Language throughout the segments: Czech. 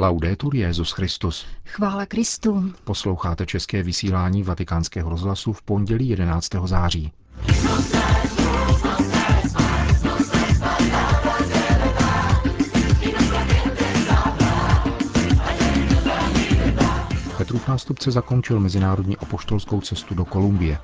Laudetur Jezus Christus. Chvála Kristu. Posloucháte české vysílání Vatikánského rozhlasu v pondělí 11. září. Petrův nástupce zakončil mezinárodní apoštolskou cestu do Kolumbie.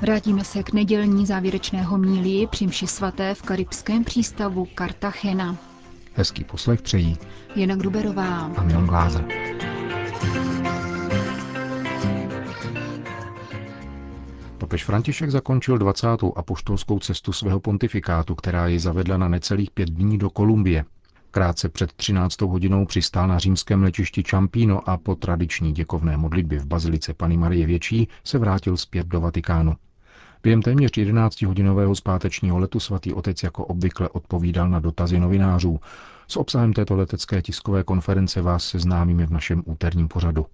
Vrátíme se k nedělní závěrečného mílí při mši svaté v karibském přístavu Cartagena. Hezký poslech přejí Jana Gruberová a Milan Glázer. Papež František zakončil 20. apoštolskou cestu svého pontifikátu, která ji zavedla na necelých pět dní do Kolumbie. Krátce před 13. hodinou přistál na římském letišti Čampíno a po tradiční děkovné modlitbě v bazilice Pany Marie Větší se vrátil zpět do Vatikánu. Během téměř 11-hodinového zpátečního letu svatý otec jako obvykle odpovídal na dotazy novinářů. S obsahem této letecké tiskové konference vás seznámíme v našem úterním pořadu.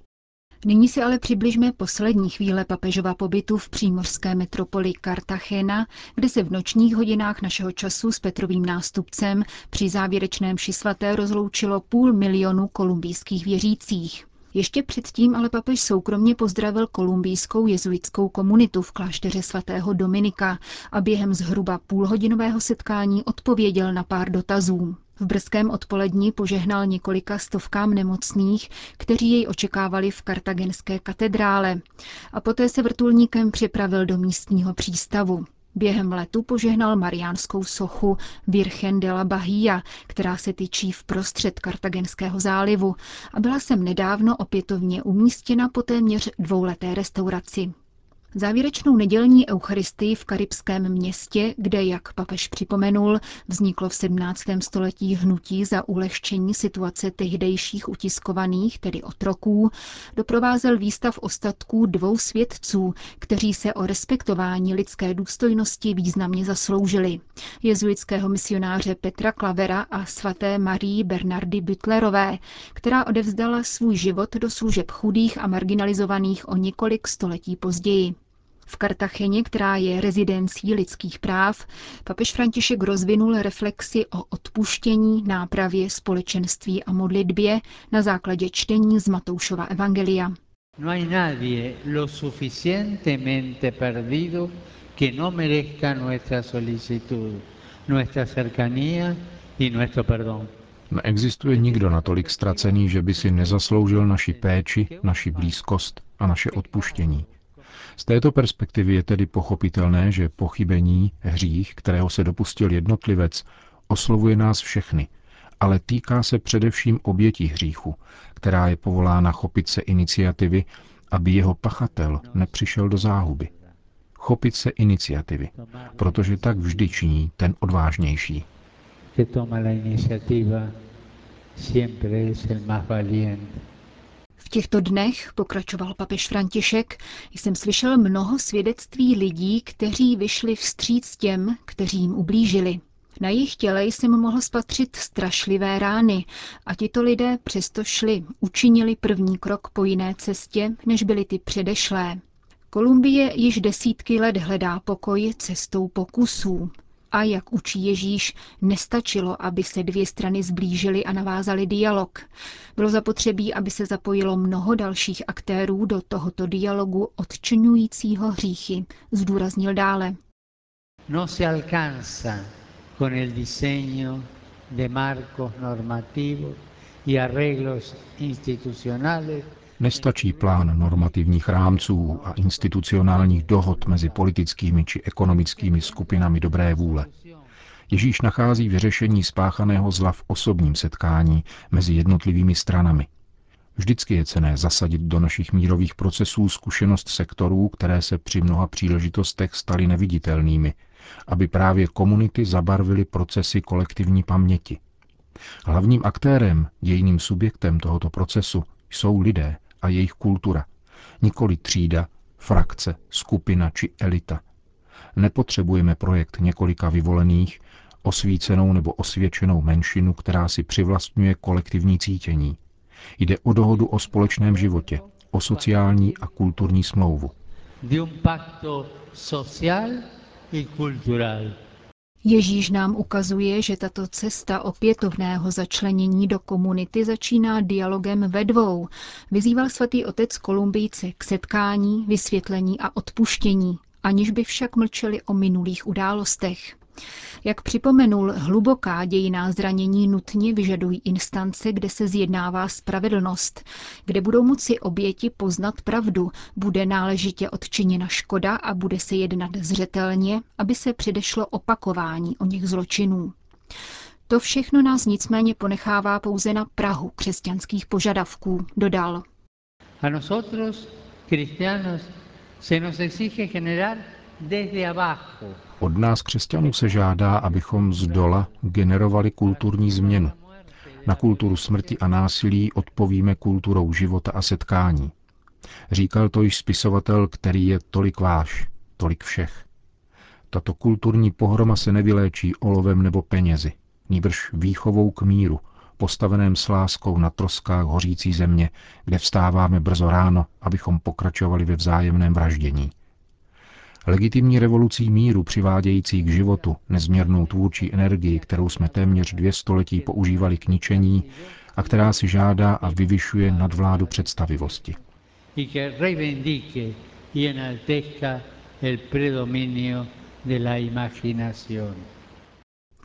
Nyní si ale přibližme poslední chvíle papežova pobytu v přímořské metropoli Cartagena, kde se v nočních hodinách našeho času s Petrovým nástupcem při závěrečném ši rozloučilo půl milionu kolumbijských věřících. Ještě předtím ale papež soukromně pozdravil kolumbijskou jezuitskou komunitu v klášteře svatého Dominika a během zhruba půlhodinového setkání odpověděl na pár dotazů. V brzkém odpolední požehnal několika stovkám nemocných, kteří jej očekávali v kartagenské katedrále a poté se vrtulníkem připravil do místního přístavu. Během letu požehnal mariánskou sochu Virgen de la Bahia, která se tyčí v prostřed kartagenského zálivu a byla sem nedávno opětovně umístěna po téměř dvouleté restauraci. Závěrečnou nedělní eucharistii v karibském městě, kde, jak papež připomenul, vzniklo v 17. století hnutí za ulehčení situace tehdejších utiskovaných, tedy otroků, doprovázel výstav ostatků dvou svědců, kteří se o respektování lidské důstojnosti významně zasloužili. Jezuitského misionáře Petra Klavera a svaté Marii Bernardy Butlerové, která odevzdala svůj život do služeb chudých a marginalizovaných o několik století později. V Kartacheně, která je rezidencí lidských práv, papež František rozvinul reflexi o odpuštění, nápravě, společenství a modlitbě na základě čtení z Matoušova Evangelia. No hay nadie lo suficientemente perdido que no merezca nuestra solicitud, nuestra cercanía y nuestro perdón. Neexistuje nikdo natolik ztracený, že by si nezasloužil naši péči, naši blízkost a naše odpuštění. Z této perspektivy je tedy pochopitelné, že pochybení, hřích, kterého se dopustil jednotlivec, oslovuje nás všechny, ale týká se především obětí hříchu, která je povolána chopit se iniciativy, aby jeho pachatel nepřišel do záhuby. Chopit se iniciativy, protože tak vždy činí ten odvážnější. Que toma la iniciativa siempre es el más valiente. Těchto dnech, pokračoval papež František, jsem slyšel mnoho svědectví lidí, kteří vyšli vstříc těm, kteří jim ublížili. Na jejich těle jsem mohl spatřit strašlivé rány a tito lidé přesto šli, učinili první krok po jiné cestě, než byly ty předešlé. Kolumbie již desítky let hledá pokoj cestou pokusů. A jak učí Ježíš, nestačilo, aby se dvě strany zblížily a navázali dialog. Bylo zapotřebí, aby se zapojilo mnoho dalších aktérů do tohoto dialogu odčiňujícího hříchy, zdůraznil dále. No se alcanza con el diseño de marcos normativos y arreglos institucionales Nestačí plán normativních rámců a institucionálních dohod mezi politickými či ekonomickými skupinami dobré vůle. Ježíš nachází vyřešení spáchaného zla v osobním setkání mezi jednotlivými stranami. Vždycky je cené zasadit do našich mírových procesů zkušenost sektorů, které se při mnoha příležitostech staly neviditelnými, aby právě komunity zabarvily procesy kolektivní paměti. Hlavním aktérem, dějným subjektem tohoto procesu jsou lidé a jejich kultura, nikoli třída, frakce, skupina či elita. Nepotřebujeme projekt několika vyvolených, osvícenou nebo osvědčenou menšinu, která si přivlastňuje kolektivní cítění. Jde o dohodu o společném životě, o sociální a kulturní smlouvu. de un pacto social y cultural. Ježíš nám ukazuje, že tato cesta opětovného začlenění do komunity začíná dialogem ve dvou. Vyzýval svatý otec Kolumbijce k setkání, vysvětlení a odpuštění, aniž by však mlčeli o minulých událostech. Jak připomenul, hluboká dějiná zranění nutně vyžadují instance, kde se zjednává spravedlnost, kde budou moci oběti poznat pravdu, bude náležitě odčiněna škoda a bude se jednat zřetelně, aby se předešlo opakování o nich zločinů. To všechno nás nicméně ponechává pouze na Prahu křesťanských požadavků, dodal. A nosotros, cristianos, se nos exige generar od nás křesťanů se žádá, abychom z dola generovali kulturní změnu. Na kulturu smrti a násilí odpovíme kulturou života a setkání. Říkal to již spisovatel, který je tolik váš, tolik všech. Tato kulturní pohroma se nevyléčí olovem nebo penězi, níbrž výchovou k míru, postaveném s láskou na troskách hořící země, kde vstáváme brzo ráno, abychom pokračovali ve vzájemném vraždění legitimní revolucí míru přivádějící k životu nezměrnou tvůrčí energii, kterou jsme téměř dvě století používali k ničení a která si žádá a vyvyšuje nadvládu představivosti.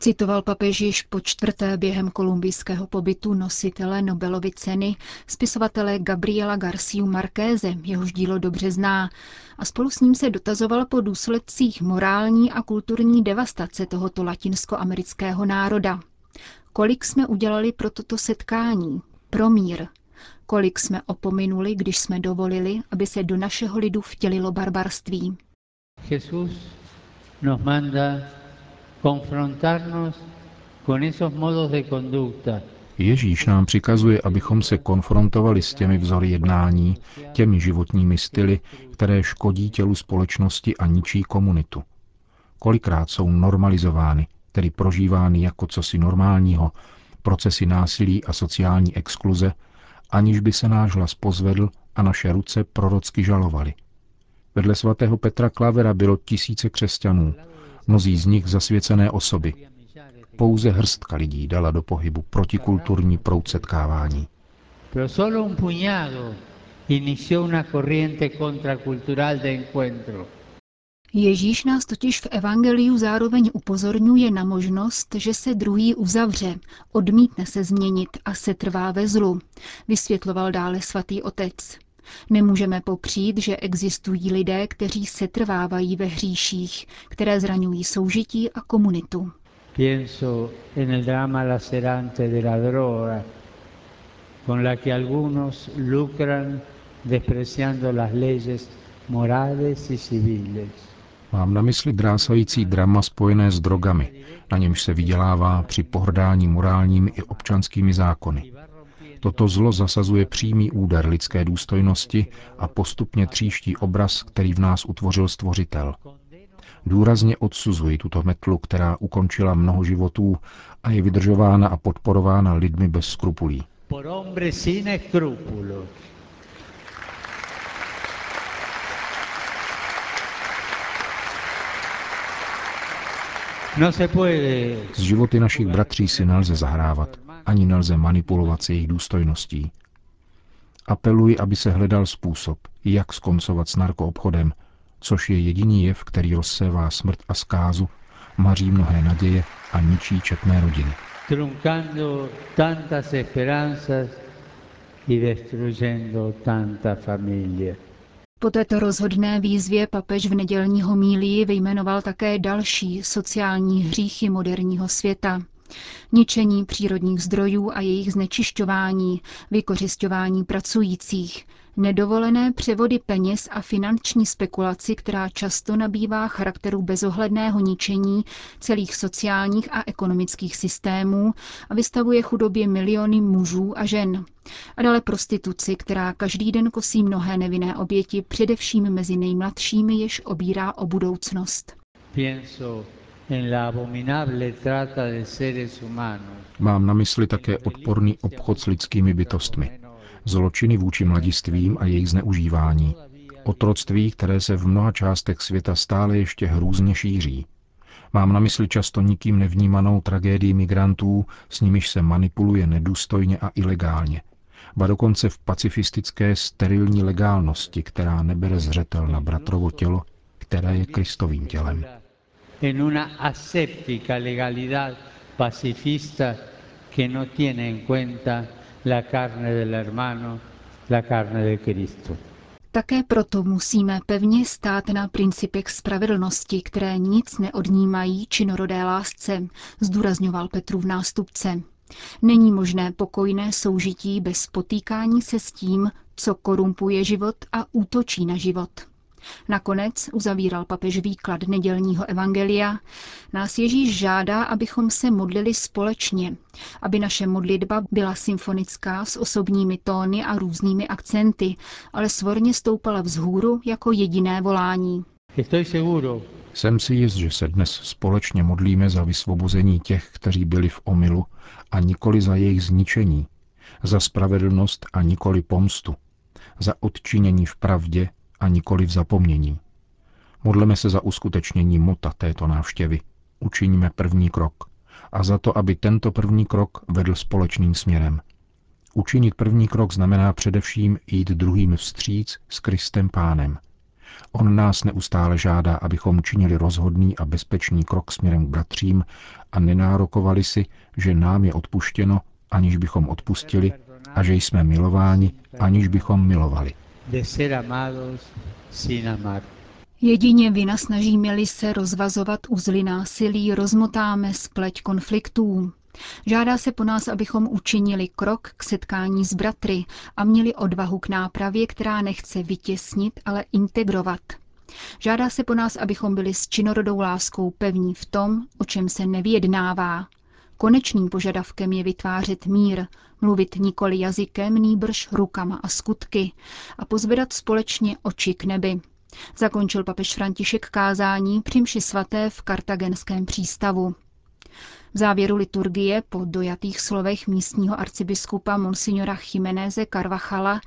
Citoval papež již po čtvrté během kolumbijského pobytu nositele Nobelovy ceny, spisovatele Gabriela Garciu Markéze, jehož dílo dobře zná, a spolu s ním se dotazoval po důsledcích morální a kulturní devastace tohoto latinskoamerického národa. Kolik jsme udělali pro toto setkání, pro mír, kolik jsme opominuli, když jsme dovolili, aby se do našeho lidu vtělilo barbarství. Jesús nos manda Ježíš nám přikazuje, abychom se konfrontovali s těmi vzory jednání, těmi životními styly, které škodí tělu společnosti a ničí komunitu. Kolikrát jsou normalizovány, tedy prožívány jako cosi normálního, procesy násilí a sociální exkluze, aniž by se náš hlas pozvedl a naše ruce prorocky žalovaly. Vedle svatého Petra Klavera bylo tisíce křesťanů, mnozí z nich zasvěcené osoby, pouze hrstka lidí dala do pohybu protikulturní proud setkávání. Ježíš nás totiž v Evangeliu zároveň upozorňuje na možnost, že se druhý uzavře, odmítne se změnit a se trvá ve zlu, vysvětloval dále svatý otec. Nemůžeme popřít, že existují lidé, kteří se trvávají ve hříších, které zraňují soužití a komunitu. Pienso en el drama lacerante de la droga, con la que algunos lucran despreciando las leyes morales y civiles. Mám na mysli drásající drama spojené s drogami, na němž se vydělává při pohrdání morálními i občanskými zákony. Toto zlo zasazuje přímý úder lidské důstojnosti a postupně tříští obraz, který v nás utvořil Stvořitel. Důrazně odsuzuji tuto metlu, která ukončila mnoho životů a je vydržována a podporována lidmi bez skrupulí. No. Z životy našich bratří si nelze zahrávat, ani nelze manipulovat s jejich důstojností. Apeluji, aby se hledal způsob, jak skoncovat s narkoobchodem, což je jediný jev, který rozsévá smrt a zkázu, maří mnohé naděje a ničí četné rodiny. Truncando tantas esperanzas y destruyendo tanta familia. Po této rozhodné výzvě papež v nedělní homílii vyjmenoval také další sociální hříchy moderního světa. Ničení přírodních zdrojů a jejich znečišťování, vykořišťování pracujících, nedovolené převody peněz a finanční spekulaci, která často nabývá charakteru bezohledného ničení celých sociálních a ekonomických systémů a vystavuje chudobě miliony mužů a žen. A dále prostituci, která každý den kosí mnohé nevinné oběti, především mezi nejmladšími, jež obírá o budoucnost. Mám na mysli také odporný obchod s lidskými bytostmi zločiny vůči mladistvím a jejich zneužívání, otroctví, které se v mnoha částech světa stále ještě hrůzně šíří, Mám na mysli často nikým nevnímanou tragédii migrantů, s nimiž se manipuluje nedůstojně a ilegálně. Ba dokonce v pacifistické sterilní legálnosti, která nebere zřetel na bratrovo tělo, které je Kristovým tělem. En una aséptica legalidad pacifista que no tiene en cuenta la carne del hermano, la carne de Cristo. Také proto musíme pevně stát na principech spravedlnosti, které nic neodnímají činorodé lásce, zdůrazňoval Petru v nástupce. Není možné pokojné soužití bez potýkání se s tím, co korumpuje život a útočí na život. Nakonec uzavíral papež výklad nedělního evangelia. Nás Ježíš žádá, abychom se modlili společně, aby naše modlitba byla symfonická s osobními tóny a různými akcenty, ale svorně stoupala vzhůru jako jediné volání. Jsem si jist, že se dnes společně modlíme za vysvobození těch, kteří byli v omilu, a nikoli za jejich zničení, za spravedlnost a nikoli pomstu, za odčinění v pravdě a nikoli v zapomnění. Modleme se za uskutečnění mota této návštěvy. Učiníme první krok. A za to, aby tento první krok vedl společným směrem. Učinit první krok znamená především jít druhým vstříc s Kristem Pánem. On nás neustále žádá, abychom činili rozhodný a bezpečný krok směrem k bratřím a nenárokovali si, že nám je odpuštěno, aniž bychom odpustili, a že jsme milováni, aniž bychom milovali de ser amados sin amar. Jedině vynasnažíme-li se rozvazovat uzly násilí, rozmotáme spleť konfliktů. Žádá se po nás, abychom učinili krok k setkání s bratry a měli odvahu k nápravě, která nechce vytěsnit, ale integrovat. Žádá se po nás, abychom byli s činorodou láskou pevní v tom, o čem se nevyjednává. Konečným požadavkem je vytvářet mír, mluvit nikoli jazykem, nýbrž rukama a skutky a pozvedat společně oči k nebi. Zakončil papež František kázání při svaté v kartagenském přístavu. V závěru liturgie po dojatých slovech místního arcibiskupa Monsignora Chimeneze Carvachala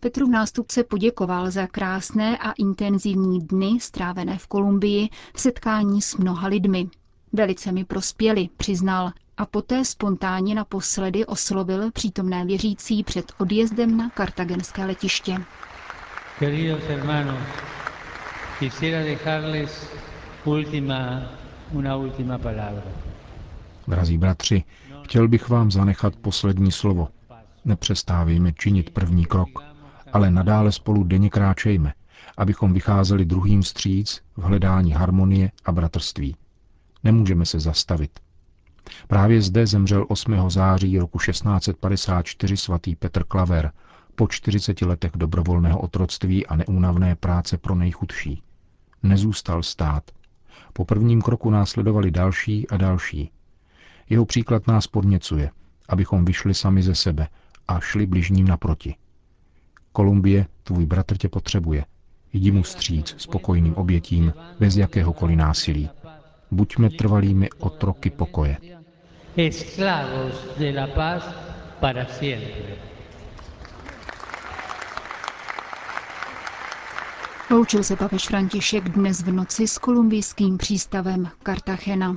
Petru nástupce poděkoval za krásné a intenzivní dny strávené v Kolumbii v setkání s mnoha lidmi. Velice mi prospěli, přiznal, a poté spontánně naposledy oslovil přítomné věřící před odjezdem na kartagenské letiště. Queridos hermanos, quisiera dejarles última, una última palabra. Drazí bratři, chtěl bych vám zanechat poslední slovo. Nepřestávejme činit první krok, ale nadále spolu denně kráčejme, abychom vycházeli druhým stříc v hledání harmonie a bratrství. Nemůžeme se zastavit, Právě zde zemřel 8. září roku 1654 svatý Petr Klaver po 40 letech dobrovolného otroctví a neúnavné práce pro nejchudší. Nezůstal stát. Po prvním kroku následovali další a další. Jeho příklad nás podněcuje, abychom vyšli sami ze sebe a šli bližním naproti. Kolumbie, tvůj bratr tě potřebuje. Jdi mu stříc spokojným obětím, bez jakéhokoliv násilí. Buďme trvalými otroky pokoje esclavos de la paz para siempre. Loučil se papež František dnes v noci s kolumbijským přístavem Cartagena.